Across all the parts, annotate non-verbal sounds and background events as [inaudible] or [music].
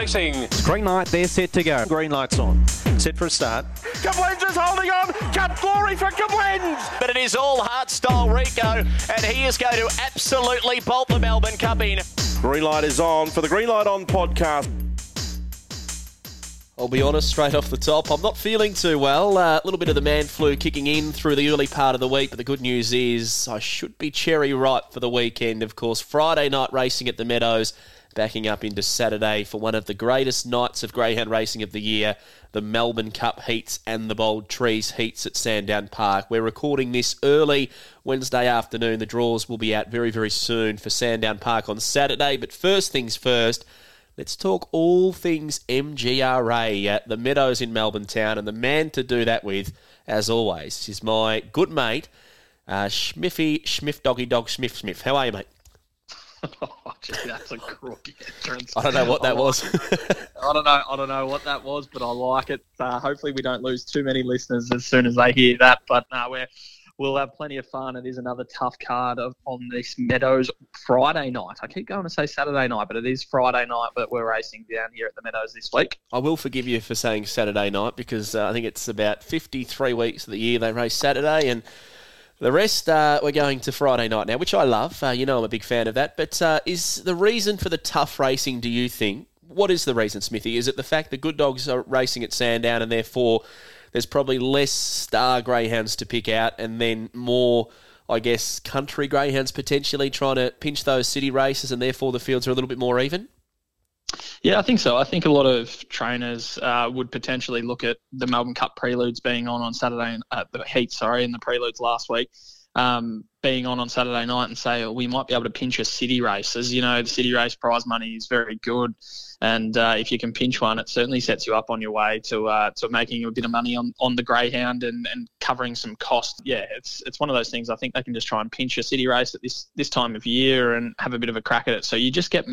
racing. Green light, they're set to go. Green lights on. Set for a start. Koblenz is holding on. Cup glory for Koblenz. But it is all heart style Rico, and he is going to absolutely bolt the Melbourne Cup in. Green light is on for the Green Light On podcast. I'll be honest, straight off the top, I'm not feeling too well. Uh, A little bit of the man flu kicking in through the early part of the week, but the good news is I should be cherry ripe for the weekend. Of course, Friday night racing at the Meadows, backing up into Saturday for one of the greatest nights of greyhound racing of the year, the Melbourne Cup heats and the Bold Trease heats at Sandown Park. We're recording this early Wednesday afternoon. The draws will be out very, very soon for Sandown Park on Saturday. But first things first. Let's talk all things MGRA at the Meadows in Melbourne Town, and the man to do that with, as always, is my good mate, uh, Schmiffy Schmiff Doggy Dog Schmiff Schmiff. How are you, mate? Oh, [laughs] gee, that's a crook [laughs] entrance. I don't know what that was. I don't know. I don't know what that was, but I like it. Uh, hopefully, we don't lose too many listeners as soon as they hear that. But no, we're we'll have plenty of fun. It is another tough card of, on this Meadows Friday night. I keep going to say Saturday night, but it is Friday night. But we're racing down here at the Meadows this week. I will forgive you for saying Saturday night because uh, I think it's about 53 weeks of the year they race Saturday, and the rest uh, we're going to Friday night now, which I love. Uh, you know I'm a big fan of that. But uh, is the reason for the tough racing, do you think? What is the reason, Smithy? Is it the fact the good dogs are racing at Sandown and therefore there's probably less star greyhounds to pick out and then more, I guess, country greyhounds potentially trying to pinch those city races and therefore the fields are a little bit more even? Yeah, I think so. I think a lot of trainers uh, would potentially look at the Melbourne Cup preludes being on on Saturday, uh, the heat, sorry, and the preludes last week um, being on on Saturday night and say oh, we might be able to pinch a city race. As you know, the city race prize money is very good, and uh, if you can pinch one, it certainly sets you up on your way to uh, to making a bit of money on, on the greyhound and, and covering some costs. Yeah, it's it's one of those things. I think they can just try and pinch a city race at this this time of year and have a bit of a crack at it. So you just get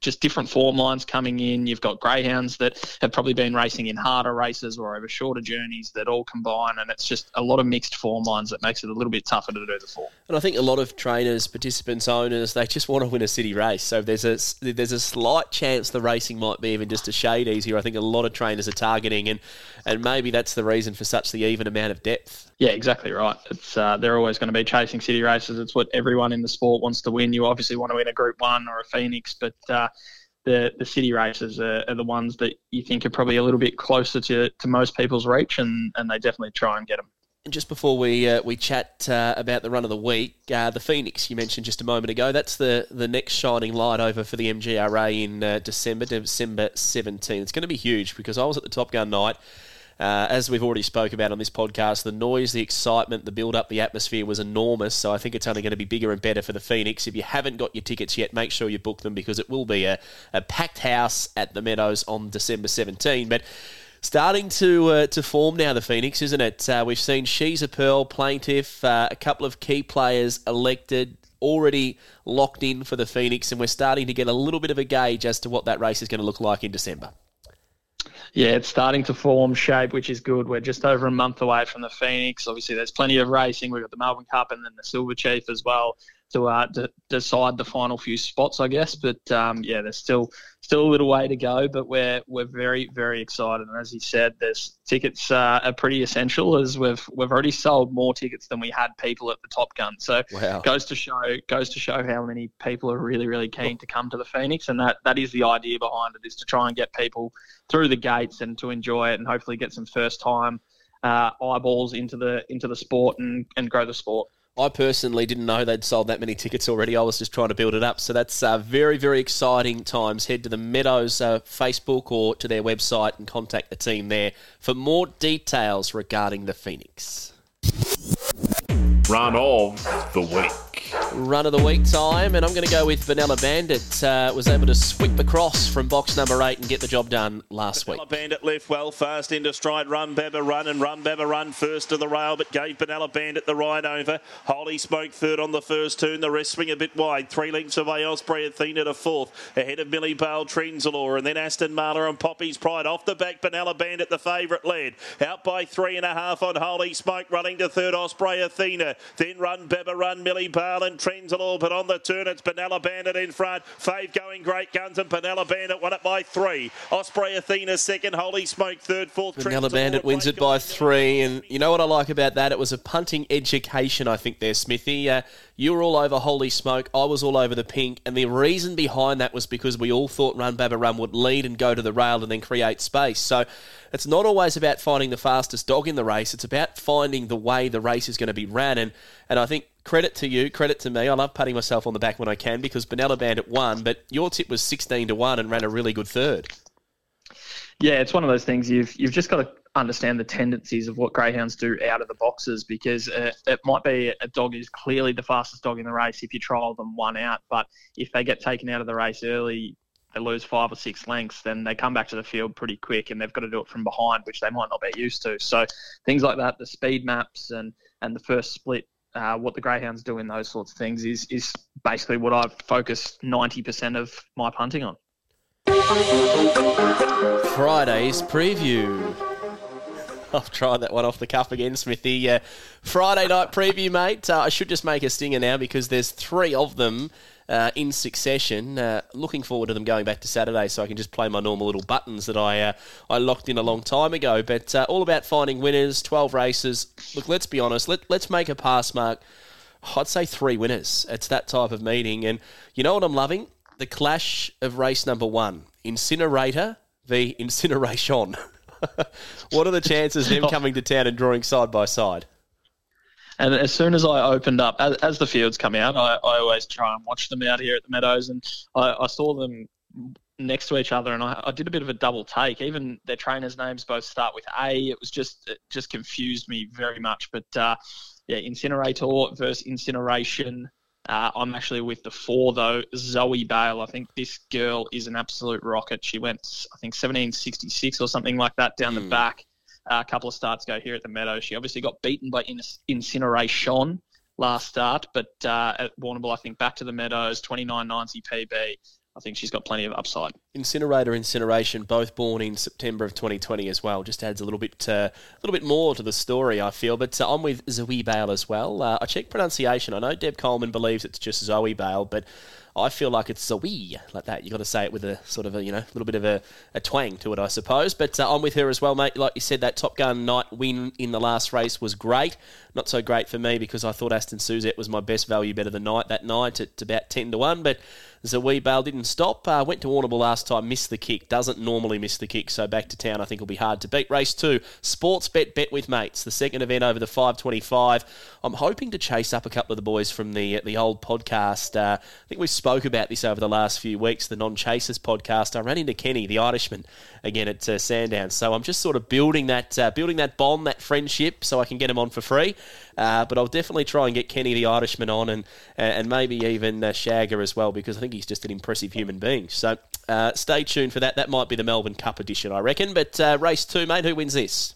just different form lines coming in. You've got greyhounds that have probably been racing in harder races or over shorter journeys that all combine, and it's just a lot of mixed form lines that makes it a little bit tougher to do the form. And I think a lot of trainers, participants, owners, they just want to win a city race. So there's a there's a slight chance the racing might be even just a shade easier. I think a lot of trainers are targeting, and and maybe that's the reason for such the even amount of depth. Yeah, exactly right. It's uh, they're always going to be chasing city races. It's what everyone in the sport wants to win. You obviously want to win a Group One or a Phoenix, but uh, the the city races are, are, the ones that you think are probably a little bit closer to, to most people's reach, and, and they definitely try and get them. And just before we uh, we chat uh, about the run of the week, uh, the Phoenix you mentioned just a moment ago, that's the, the next shining light over for the MGRA in uh, December, December 17. It's going to be huge because I was at the Top Gun night. Uh, as we've already spoke about on this podcast, the noise, the excitement, the build up, the atmosphere was enormous. So I think it's only going to be bigger and better for the Phoenix. If you haven't got your tickets yet, make sure you book them because it will be a, a packed house at the Meadows on December 17. But starting to uh, to form now, the Phoenix, isn't it? Uh, we've seen She's a Pearl, Plaintiff, uh, a couple of key players elected. Already locked in for the Phoenix, and we're starting to get a little bit of a gauge as to what that race is going to look like in December. Yeah, it's starting to form shape, which is good. We're just over a month away from the Phoenix. Obviously, there's plenty of racing. We've got the Melbourne Cup and then the Silver Chief as well to, uh, to decide the final few spots, I guess. But um, yeah, there's still still a little way to go, but we're we're very very excited. And as you said, there's tickets uh, are pretty essential as we've we've already sold more tickets than we had people at the Top Gun. So wow. goes to show goes to show how many people are really really keen to come to the Phoenix, and that that is the idea behind it is to try and get people through the gates and to enjoy it and hopefully get some first time uh, eyeballs into the into the sport and, and grow the sport. I personally didn't know they'd sold that many tickets already. I was just trying to build it up. So that's uh, very, very exciting times. Head to the Meadows uh, Facebook or to their website and contact the team there for more details regarding the Phoenix. Run of the week. Run of the week time, and I'm going to go with Vanilla Bandit. Uh, was able to sweep across from box number eight and get the job done last Vanilla week. Bandit left well, fast into stride. Run Beba run and Run Beba run first to the rail, but gave Vanilla Bandit the ride over. Holy Smoke third on the first turn. The rest swing a bit wide. Three lengths away. Osprey Athena to fourth. Ahead of Millie Bale, Trenzalore, and then Aston Marler and Poppy's Pride. Off the back, Vanilla Bandit, the favourite led. Out by three and a half on Holy Smoke, running to third. Osprey Athena. Then Run Beba run Millie Bale. Vale a little bit on the turn it's Vanilla Bandit in front. Fave going great guns and Vanilla Bandit won it by three. Osprey Athena second, Holy Smoke third, fourth. Vanilla Bandit wins it by three, and you know what I like about that? It was a punting education, I think, there, Smithy. Uh, you were all over Holy Smoke, I was all over the pink, and the reason behind that was because we all thought Run Baba Run would lead and go to the rail and then create space. So it's not always about finding the fastest dog in the race, it's about finding the way the race is going to be ran, and, and I think credit to you, credit to me. I love patting myself on the back when I can because Vanilla Bandit won, but your tip was 16 to 1 and ran a really good third. Yeah, it's one of those things you've you've just got to understand the tendencies of what greyhounds do out of the boxes because uh, it might be a dog is clearly the fastest dog in the race if you trial them one out, but if they get taken out of the race early, they lose five or six lengths, then they come back to the field pretty quick, and they've got to do it from behind, which they might not be used to. So things like that, the speed maps and and the first split. Uh, what the greyhounds do in those sorts of things is is basically what I've focused 90% of my punting on. Friday's preview. [laughs] I've tried that one off the cuff again, Smithy. Uh, Friday night preview, mate. Uh, I should just make a stinger now because there's three of them uh, in succession. Uh, looking forward to them going back to Saturday so I can just play my normal little buttons that I uh, I locked in a long time ago. But uh, all about finding winners, 12 races. Look, let's be honest. Let, let's make a pass mark. I'd say three winners. It's that type of meeting. And you know what I'm loving? The clash of race number one Incinerator v Incineration. [laughs] what are the chances of them [laughs] coming to town and drawing side by side? And as soon as I opened up, as, as the fields come out, I, I, always try and watch them out here at the Meadows, and I, I saw them next to each other, and I, I, did a bit of a double take. Even their trainers' names both start with A. It was just it just confused me very much. But uh, yeah, Incinerator versus Incineration. Uh, I'm actually with the four though. Zoe Bale. I think this girl is an absolute rocket. She went, I think, 1766 or something like that down mm. the hmm. back. A couple of starts ago here at the Meadow. She obviously got beaten by Incineration last start, but uh, at Warrnambool, I think back to the Meadows, 29.90 PB. I think she's got plenty of upside. Incinerator, Incineration, both born in September of 2020 as well. Just adds a little bit, uh, a little bit more to the story, I feel. But uh, I'm with Zoe Bale as well. Uh, I checked pronunciation. I know Deb Coleman believes it's just Zoe Bale, but I feel like it's Zoe like that. You've got to say it with a sort of a you know a little bit of a, a twang to it, I suppose. But uh, I'm with her as well, mate. Like you said, that Top Gun night win in the last race was great. Not so great for me because I thought Aston Suzette was my best value bet of the night that night at about ten to one, but. Zoe Bale didn't stop. Uh, went to Warrnambool last time, missed the kick. Doesn't normally miss the kick, so back to town I think will be hard to beat. Race two, Sportsbet Bet with Mates, the second event over the 525. I'm hoping to chase up a couple of the boys from the the old podcast. Uh, I think we spoke about this over the last few weeks, the Non Chasers podcast. I ran into Kenny, the Irishman, again at uh, Sandown. So I'm just sort of building that uh, building that bond, that friendship, so I can get him on for free. Uh, but I'll definitely try and get Kenny the Irishman on, and and maybe even uh, Shagger as well, because I think he's just an impressive human being. So uh, stay tuned for that. That might be the Melbourne Cup edition, I reckon. But uh, race two, mate, who wins this?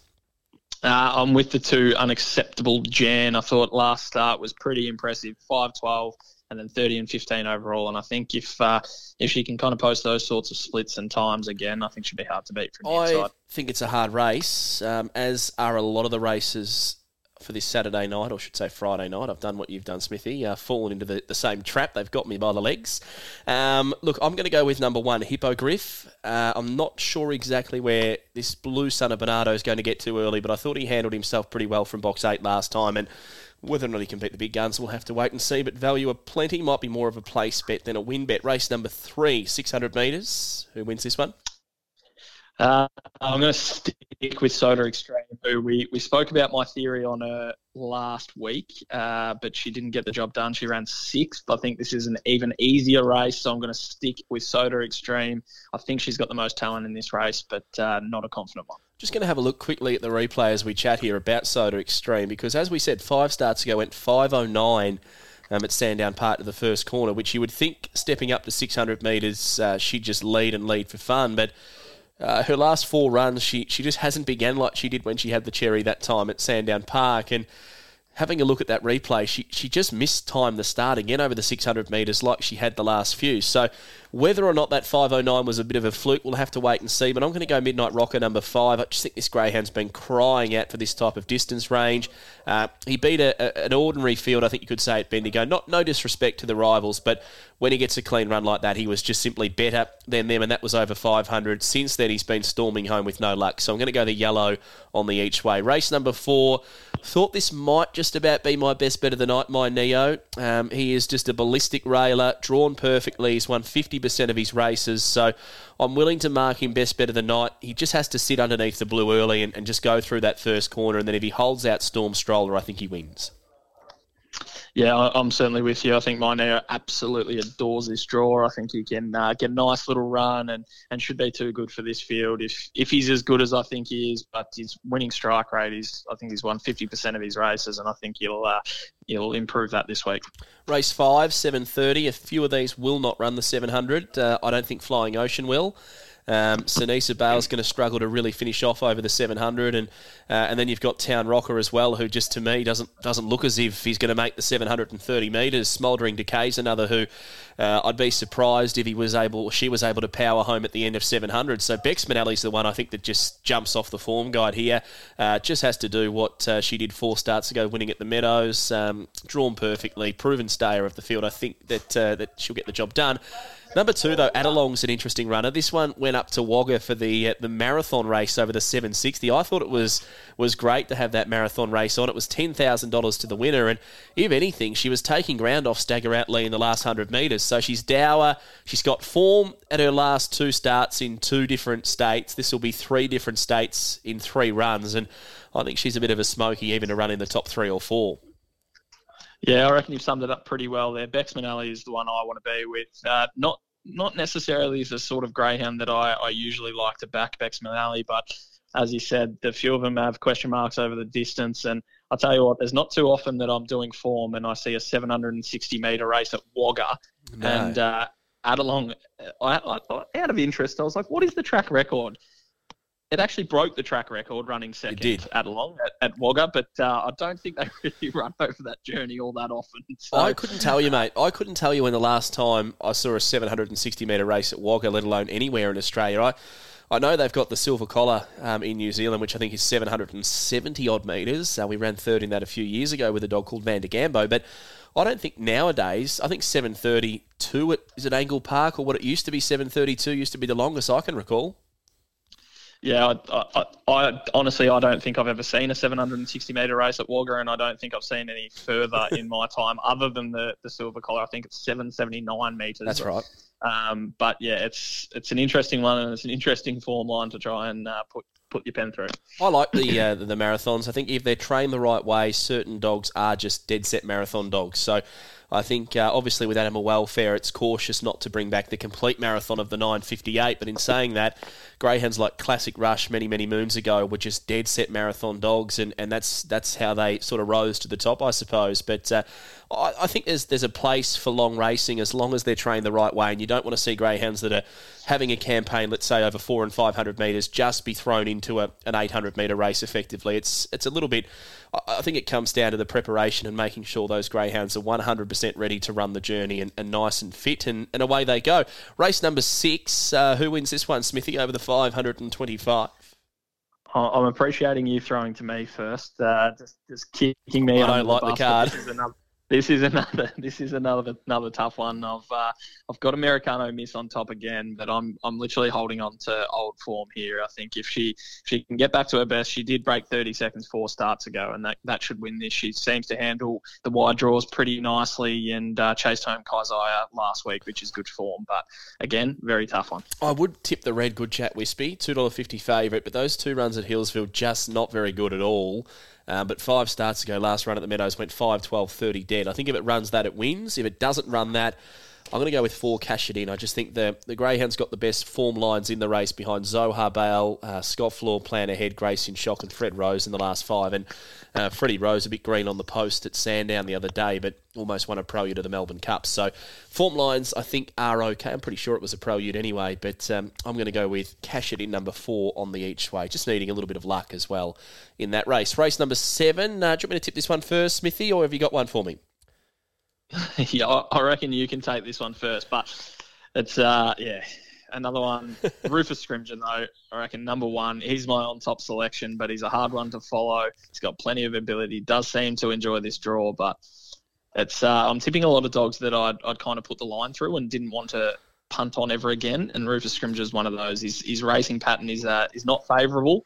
Uh, I'm with the two unacceptable Jan. I thought last start was pretty impressive. 512 and then 30 and 15 overall. And I think if uh, if she can kind of post those sorts of splits and times again, I think she'd be hard to beat from the I inside. I think it's a hard race, um, as are a lot of the races for this Saturday night, or should say Friday night. I've done what you've done, Smithy, uh, fallen into the, the same trap. They've got me by the legs. Um, look, I'm going to go with number one, Hippogriff. Uh, I'm not sure exactly where this Blue Son of Bernardo is going to get to early, but I thought he handled himself pretty well from box eight last time, and whether or not he can beat the big guns, we'll have to wait and see. But value of plenty might be more of a place bet than a win bet. Race number three, 600 metres. Who wins this one? Uh, I'm going to stick with Soda Extreme, we, we spoke about my theory on her last week, uh, but she didn't get the job done. She ran sixth. I think this is an even easier race, so I'm going to stick with Soda Extreme. I think she's got the most talent in this race, but uh, not a confident one. Just going to have a look quickly at the replay as we chat here about Soda Extreme, because as we said, five starts ago went 509 um, at Sandown Park to the first corner, which you would think stepping up to 600 metres, uh, she'd just lead and lead for fun, but uh, her last four runs, she she just hasn't began like she did when she had the cherry that time at Sandown Park, and having a look at that replay, she, she just missed time the start again over the 600 metres like she had the last few. So whether or not that 509 was a bit of a fluke, we'll have to wait and see. But I'm going to go Midnight Rocker number five. I just think this greyhound's been crying out for this type of distance range. Uh, he beat a, a, an ordinary field, I think you could say, at Bendigo. Not no disrespect to the rivals, but when he gets a clean run like that, he was just simply better than them, and that was over 500. Since then, he's been storming home with no luck. So I'm going to go the yellow on the each way. Race number four. Thought this might just about be my best bet of the night, my Neo. Um, he is just a ballistic railer, drawn perfectly. He's won 50% of his races, so I'm willing to mark him best bet of the night. He just has to sit underneath the blue early and, and just go through that first corner, and then if he holds out Storm Stroller, I think he wins. Yeah, I'm certainly with you. I think Mineo absolutely adores this draw. I think he can uh, get a nice little run and, and should be too good for this field if if he's as good as I think he is. But his winning strike rate is I think he's won 50% of his races, and I think he'll uh, he'll improve that this week. Race five, 7:30. A few of these will not run the 700. Uh, I don't think Flying Ocean will. Um, Sinisa Bale's going to struggle to really finish off over the 700, and uh, and then you've got Town Rocker as well, who just to me doesn't doesn't look as if he's going to make the 730 metres. Smouldering Decay's another who uh, I'd be surprised if he was able, she was able to power home at the end of 700. So Bex Manelli's the one I think that just jumps off the form guide here. Uh, just has to do what uh, she did four starts ago, winning at the Meadows, um, drawn perfectly, proven stayer of the field. I think that uh, that she'll get the job done. Number two, though, Adelong's an interesting runner. This one went up to Wagga for the uh, the marathon race over the 760. I thought it was was great to have that marathon race on. It was ten thousand dollars to the winner, and if anything, she was taking ground off Stagger Outley in the last hundred metres. So she's dour. She's got form at her last two starts in two different states. This will be three different states in three runs, and I think she's a bit of a smoky, even to run in the top three or four. Yeah, I reckon you've summed it up pretty well there. Bex Manelli is the one I want to be with. Uh, not not necessarily the sort of greyhound that I, I usually like to back Bex Manelli, but as you said, the few of them have question marks over the distance. And I'll tell you what, there's not too often that I'm doing form and I see a 760 metre race at Wagga. No. And uh, Adelong, I, I, out of interest, I was like, what is the track record? It actually broke the track record running second at Long at, at Wagga, but uh, I don't think they [laughs] really run over that journey all that often. So. I couldn't tell you, mate. I couldn't tell you when the last time I saw a 760 metre race at Wagga, let alone anywhere in Australia. I, I know they've got the silver collar um, in New Zealand, which I think is 770 odd metres. Uh, we ran third in that a few years ago with a dog called Vandergambo, but I don't think nowadays. I think 732 at is it Angle Park or what it used to be 732 used to be the longest I can recall. Yeah, I, I, I, honestly I don't think I've ever seen a 760 metre race at Wagga, and I don't think I've seen any further [laughs] in my time other than the, the silver collar. I think it's 779 metres. That's right. Um, but yeah, it's it's an interesting one, and it's an interesting form line to try and uh, put put your pen through. I like the, uh, the marathons. I think if they're trained the right way, certain dogs are just dead set marathon dogs. So I think uh, obviously with animal welfare, it's cautious not to bring back the complete marathon of the 958. But in saying that, greyhounds like Classic Rush many many moons ago were just dead set marathon dogs, and, and that's that's how they sort of rose to the top, I suppose. But uh, I, I, think there's there's a place for long racing as long as they're trained the right way, and you don't want to see greyhounds that are having a campaign, let's say over four and five hundred metres, just be thrown into a, an 800 metre race effectively. It's it's a little bit I think it comes down to the preparation and making sure those greyhounds are 100% ready to run the journey and, and nice and fit, and, and away they go. Race number six. Uh, who wins this one, Smithy, over the 525? I'm appreciating you throwing to me first, uh, just just kicking me. I don't like the, the card. This is another, this is another [laughs] this is another another tough one. I've uh, I've got Americano miss on top again, but I'm I'm literally holding on to old form here. I think if she if she can get back to her best, she did break 30 seconds four starts ago, and that, that should win this. She seems to handle the wide draws pretty nicely, and uh, chased home Kaiser last week, which is good form. But again, very tough one. I would tip the red good chat Wispy, two dollar fifty favourite, but those two runs at Healesville just not very good at all. Uh, but five starts ago, last run at the Meadows went 5, 12, 30 dead. I think if it runs that, it wins. If it doesn't run that, I'm going to go with four, cash it in. I just think the, the Greyhound's got the best form lines in the race behind Zohar Bale, uh, Floor, Plan Ahead, Grace in Shock, and Fred Rose in the last five. And uh, Freddie Rose a bit green on the post at Sandown the other day, but almost won a prelude to the Melbourne Cup. So form lines, I think, are okay. I'm pretty sure it was a prelude anyway, but um, I'm going to go with cash it in number four on the each way, just needing a little bit of luck as well in that race. Race number seven. Uh, do you want me to tip this one first, Smithy, or have you got one for me? [laughs] yeah, I reckon you can take this one first, but it's uh, yeah, another one. [laughs] Rufus Scrimgeon, though, I reckon number one. He's my on top selection, but he's a hard one to follow. He's got plenty of ability. Does seem to enjoy this draw, but it's uh, I'm tipping a lot of dogs that I'd I'd kind of put the line through and didn't want to punt on ever again. And Rufus Scrimgeon is one of those. His his racing pattern is uh, is not favourable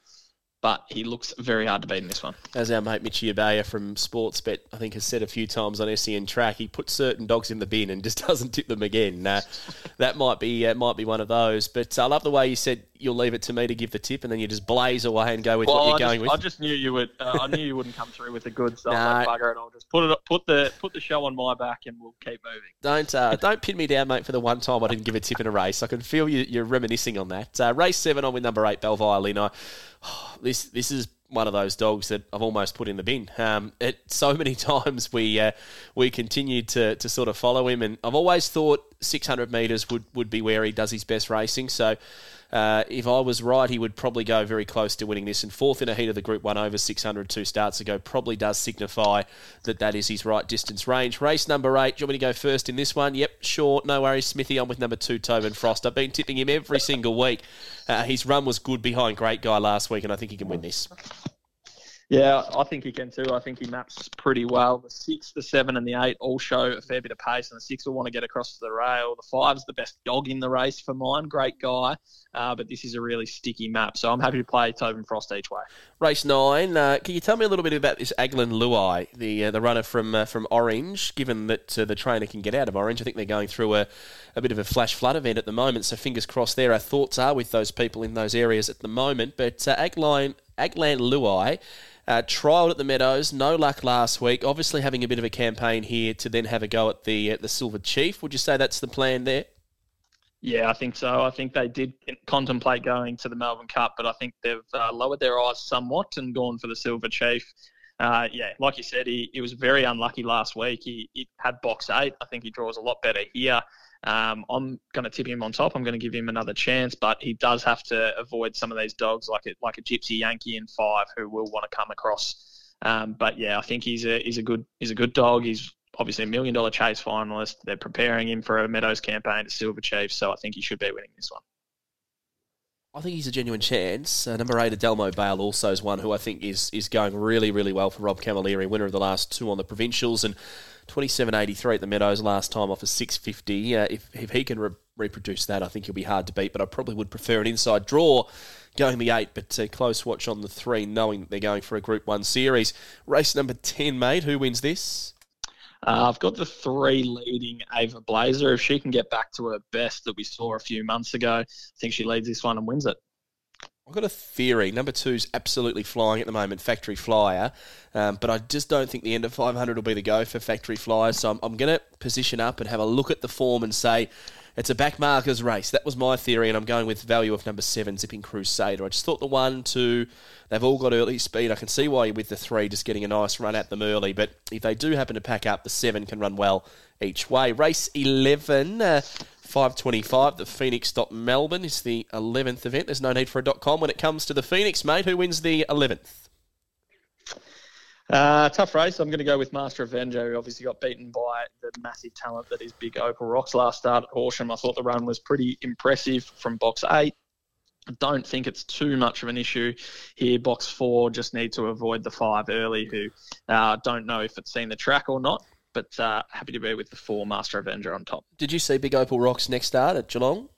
but he looks very hard to beat in this one. As our mate Mitchy Abaya from Sportsbet, I think, has said a few times on SEN track, he puts certain dogs in the bin and just [laughs] doesn't tip them again. Uh, that might be uh, might be one of those. But I love the way you said you'll leave it to me to give the tip, and then you just blaze away and go with well, what you're I going just, with. I just knew you would. Uh, I knew you wouldn't come through with the good stuff. Nah. Like bugger it. I'll just put it put the put the show on my back, and we'll keep moving. Don't uh, [laughs] don't pin me down, mate. For the one time I didn't give a tip in a race, I can feel you, you're reminiscing on that. Uh, race seven, on with number eight, Belvire Lino. Oh, [sighs] this this is one of those dogs that I've almost put in the bin. Um, it so many [laughs] times we uh, we continued to, to sort of follow him, and I've always thought 600 metres would, would be where he does his best racing. So uh, if I was right, he would probably go very close to winning this. And fourth in a heat of the Group 1 over 600 two starts ago probably does signify that that is his right distance range. Race number eight. Do you want me to go first in this one? Yep, sure. No worries. Smithy, I'm with number two, Tobin Frost. I've been tipping him every single week. Uh, his run was good behind Great Guy last week, and I think he can win this. Yeah, I think he can too. I think he maps pretty well. The six, the seven, and the eight all show a fair bit of pace, and the six will want to get across to the rail. The five's the best dog in the race for mine. Great guy, uh, but this is a really sticky map, so I'm happy to play Tobin Frost each way. Race nine. Uh, can you tell me a little bit about this Aglan Luai, the uh, the runner from uh, from Orange? Given that uh, the trainer can get out of Orange, I think they're going through a, a bit of a flash flood event at the moment. So fingers crossed. There, our thoughts are with those people in those areas at the moment. But uh, Aglan Luai. Uh, trialled at the Meadows, no luck last week. Obviously, having a bit of a campaign here to then have a go at the uh, the Silver Chief. Would you say that's the plan there? Yeah, I think so. I think they did contemplate going to the Melbourne Cup, but I think they've uh, lowered their eyes somewhat and gone for the Silver Chief. Uh, yeah, like you said, he, he was very unlucky last week. He, he had box eight. I think he draws a lot better here. Um, I'm going to tip him on top. I'm going to give him another chance, but he does have to avoid some of these dogs like a, like a Gypsy Yankee in five who will want to come across. Um, but yeah, I think he's a he's a good he's a good dog. He's obviously a million dollar chase finalist. They're preparing him for a Meadows campaign to Silver Chief, so I think he should be winning this one. I think he's a genuine chance. Uh, number eight, Adelmo Bale, also is one who I think is is going really, really well for Rob Camilleri, winner of the last two on the provincials and 27.83 at the Meadows last time off a 650. Uh, if, if he can re- reproduce that, I think he'll be hard to beat, but I probably would prefer an inside draw going the eight, but uh, close watch on the three, knowing that they're going for a Group 1 series. Race number 10, mate. Who wins this? Uh, I've got the three leading Ava Blazer. If she can get back to her best that we saw a few months ago, I think she leads this one and wins it. I've got a theory. Number two's absolutely flying at the moment, Factory Flyer, um, but I just don't think the end of 500 will be the go for Factory Flyer. So I'm, I'm going to position up and have a look at the form and say it's a backmarkers race. That was my theory, and I'm going with value of number seven, Zipping Crusader. I just thought the one, two, they've all got early speed. I can see why you're with the three, just getting a nice run at them early. But if they do happen to pack up, the seven can run well each way. Race 11. Uh, 525, the Phoenix dot Melbourne is the 11th event. There's no need for a dot .com when it comes to the Phoenix, mate. Who wins the 11th? Uh, tough race. I'm going to go with Master Avenger, who obviously got beaten by the massive talent that is Big Opal Rocks last start at Horsham. I thought the run was pretty impressive from box eight. I don't think it's too much of an issue here. Box four just need to avoid the five early, who uh, don't know if it's seen the track or not but uh, happy to be with the four Master Avenger on top. Did you see Big Opal Rocks next start at Geelong?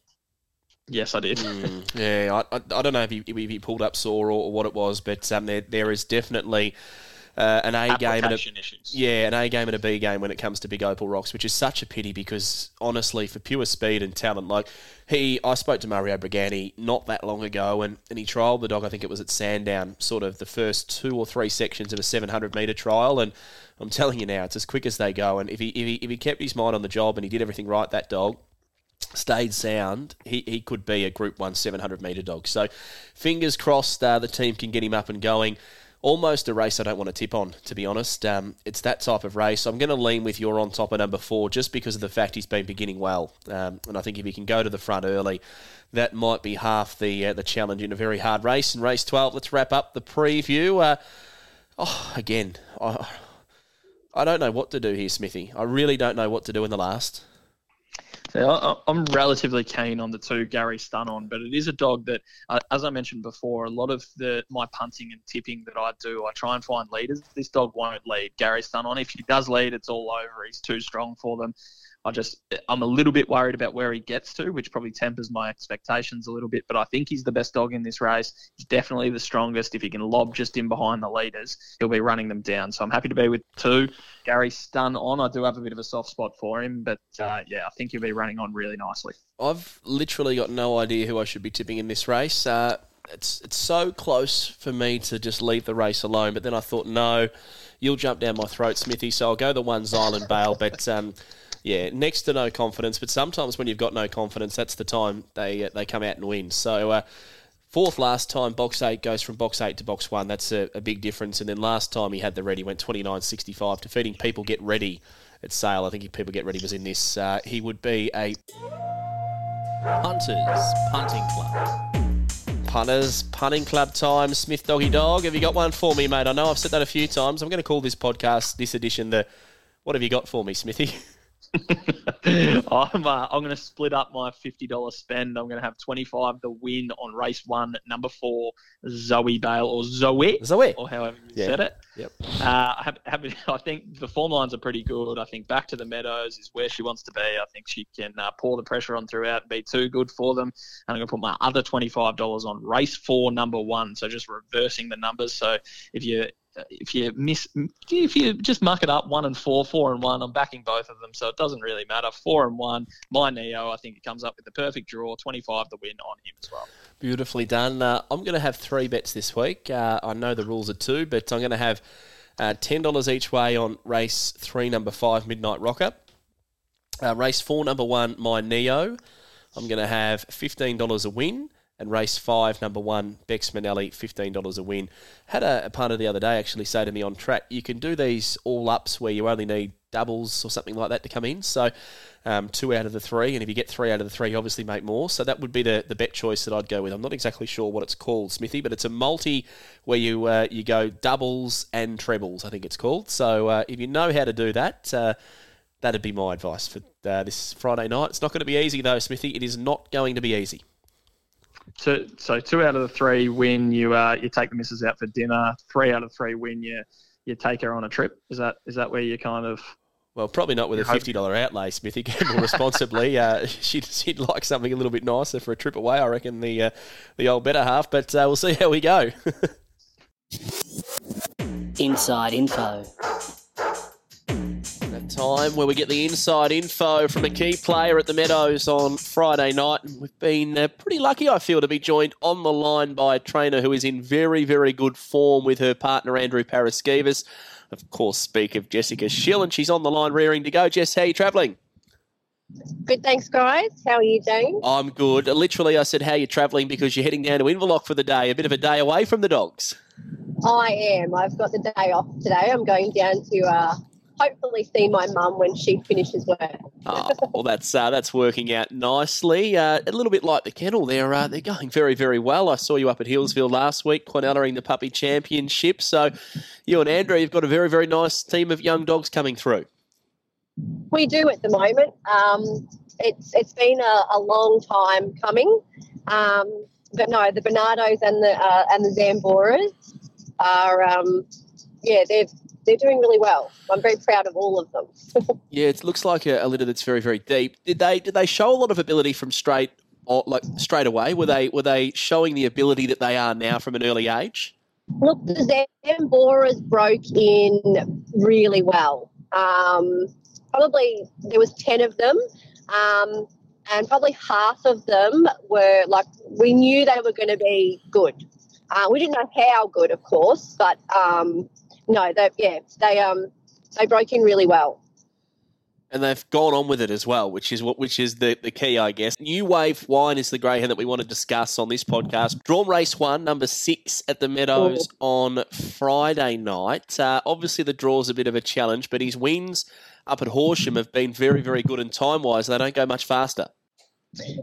Yes, I did. Mm, [laughs] yeah, I, I, I, don't know if he, if he pulled up sore or, or, what it was, but um, there there is definitely uh, an A game and a, issues. yeah, an A game and a B game when it comes to Big Opal Rocks, which is such a pity because honestly, for pure speed and talent, like he, I spoke to Mario Brigani not that long ago, and, and he trialled the dog. I think it was at Sandown, sort of the first two or three sections of a 700 metre trial, and I'm telling you now, it's as quick as they go. And if he if he if he kept his mind on the job and he did everything right, that dog stayed sound, he, he could be a Group 1 700 metre dog. So fingers crossed uh, the team can get him up and going. Almost a race I don't want to tip on, to be honest. Um, it's that type of race. I'm going to lean with your on top of number four just because of the fact he's been beginning well. Um, and I think if he can go to the front early, that might be half the uh, the challenge in a very hard race. In race 12, let's wrap up the preview. Uh, oh, again, I, I don't know what to do here, Smithy. I really don't know what to do in the last. So I'm relatively keen on the two Gary Stun on, but it is a dog that, uh, as I mentioned before, a lot of the my punting and tipping that I do, I try and find leaders. This dog won't lead Gary Stun on. If he does lead, it's all over. He's too strong for them. I just I'm a little bit worried about where he gets to, which probably tempers my expectations a little bit. But I think he's the best dog in this race. He's definitely the strongest. If he can lob just in behind the leaders, he'll be running them down. So I'm happy to be with two. Gary Stun on. I do have a bit of a soft spot for him, but uh, yeah, I think he'll be running on really nicely. I've literally got no idea who I should be tipping in this race. Uh, it's it's so close for me to just leave the race alone, but then I thought, no, you'll jump down my throat, Smithy. So I'll go the one Zyland Bale, but. Um, yeah, next to no confidence, but sometimes when you've got no confidence, that's the time they uh, they come out and win. So uh, fourth last time, box eight goes from box eight to box one. That's a, a big difference. And then last time he had the ready, went twenty nine sixty five. Defeating people get ready at sale. I think if people get ready was in this. Uh, he would be a Punters Punting Club. punters punting club time. Smith Doggy Dog, have you got one for me, mate? I know I've said that a few times. I'm going to call this podcast, this edition, the. What have you got for me, Smithy? [laughs] [laughs] I'm uh, I'm going to split up my fifty dollars spend. I'm going to have twenty five the win on race one, number four, Zoe Bale or Zoe, Zoe. or however you Yeah. said it. Yep. Uh, I, have, have, [laughs] I think the form lines are pretty good. I think back to the Meadows is where she wants to be. I think she can uh, pour the pressure on throughout and be too good for them. And I'm going to put my other $25 on race four, number one. So just reversing the numbers. So if you if you miss, if you just muck it up, one and four, four and one, I'm backing both of them, so it doesn't really matter. Four and one, my Neo, I think it comes up with the perfect draw, 25 the win on him as well. Beautifully done. Uh, I'm going to have three bets this week. Uh, I know the rules are two, but I'm going to have uh, $10 each way on race three, number five, Midnight Rocker. Uh, race four, number one, My Neo. I'm going to have $15 a win. And race five, number one, Bex Manelli, $15 a win. Had a, a punter the other day actually say to me on track, you can do these all ups where you only need doubles or something like that to come in. So um, two out of the three. And if you get three out of the three, you obviously make more. So that would be the, the bet choice that I'd go with. I'm not exactly sure what it's called, Smithy, but it's a multi where you uh, you go doubles and trebles, I think it's called. So uh, if you know how to do that, uh, that'd be my advice for uh, this Friday night. It's not going to be easy, though, Smithy. It is not going to be easy. So, so two out of the three win, you uh, you take the missus out for dinner. Three out of three win, you you take her on a trip. Is that is that where you kind of Well, probably not with a fifty dollar outlay, Smithy. Gamble responsibly. [laughs] uh, she'd, she'd like something a little bit nicer for a trip away. I reckon the uh, the old better half, but uh, we'll see how we go. [laughs] Inside info. Time where we get the inside info from a key player at the Meadows on Friday night. And we've been uh, pretty lucky, I feel, to be joined on the line by a trainer who is in very, very good form with her partner, Andrew Paraskevas. Of course, speak of Jessica Schill, and she's on the line rearing to go. Jess, how are you travelling? Good, thanks, guys. How are you doing? I'm good. Literally, I said, how are you travelling? Because you're heading down to Inverloch for the day, a bit of a day away from the dogs. I am. I've got the day off today. I'm going down to uh, hopefully see my mum when she finishes work. Oh, well, that's uh, that's working out nicely. Uh, a little bit like the kennel, they're uh, they're going very very well. I saw you up at Healesville last week, Quinella the puppy championship. So, you and Andrew, you've got a very very nice team of young dogs coming through. We do at the moment. Um, it's it's been a, a long time coming, um, but no, the Bernardos and the uh, and the Zamboras are um, yeah they're they're doing really well. I'm very proud of all of them. [laughs] Yeah, it looks like a, a litter that's very very deep. Did they did they show a lot of ability from straight or like straight away? Were they were they showing the ability that they are now from an early age? Look, the Zamboras broke in really well. Um, probably there was 10 of them. Um, and probably half of them were like, we knew they were going to be good. Uh, we didn't know how good, of course, but um, no, they, yeah, they, um, they broke in really well and they've gone on with it as well, which is what which is the, the key, I guess. New Wave Wine is the greyhound that we want to discuss on this podcast. Drawn race one, number six at the Meadows on Friday night. Uh, obviously, the draw's a bit of a challenge, but his wins up at Horsham have been very, very good, and time wise, they don't go much faster.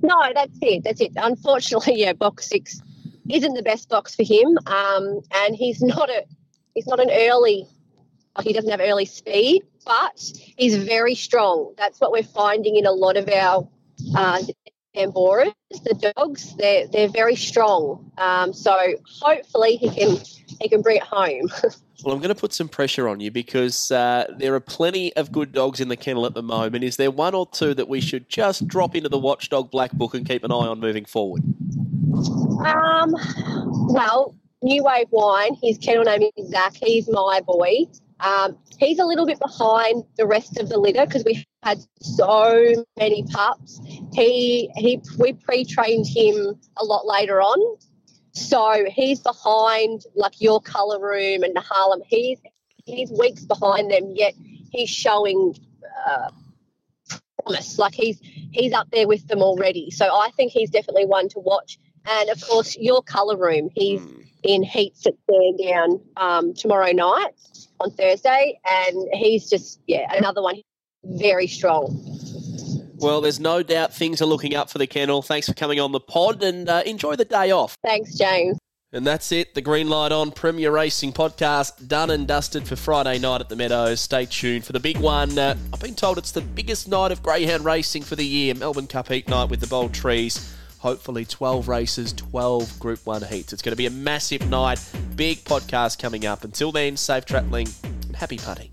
No, that's it. That's it. Unfortunately, [laughs] yeah, box six isn't the best box for him, um, and he's [laughs] not a he's not an early. He doesn't have early speed but he's very strong. That's what we're finding in a lot of our uh, Zamboras. The dogs, they're they're very strong. Um, so hopefully he can he can bring it home. [laughs] Well, I'm going to put some pressure on you because uh, there are plenty of good dogs in the kennel at the moment. Is there one or two that we should just drop into the Watchdog Black Book and keep an eye on moving forward? Um, well, New Wave Wine, his kennel name is Zach. He's my boy. Um, he's a little bit behind the rest of the litter because we had so many pups. He he we pre-trained him a lot later on, so he's behind like your colour room and the Harlem. He's he's weeks behind them, yet he's showing uh, promise. Like he's he's up there with them already. So I think he's definitely one to watch. And of course, your colour room. He's hmm. In heats at Sandown um, tomorrow night on Thursday, and he's just yeah another one very strong. Well, there's no doubt things are looking up for the kennel. Thanks for coming on the pod and uh, enjoy the day off. Thanks, James. And that's it. The Green Light On Premier Racing podcast done and dusted for Friday night at the Meadows. Stay tuned for the big one. Uh, I've been told it's the biggest night of greyhound racing for the year. Melbourne Cup Heat Night with the Bold Trease hopefully 12 races, 12 Group 1 heats. It's going to be a massive night, big podcast coming up. Until then, safe travelling and happy putting.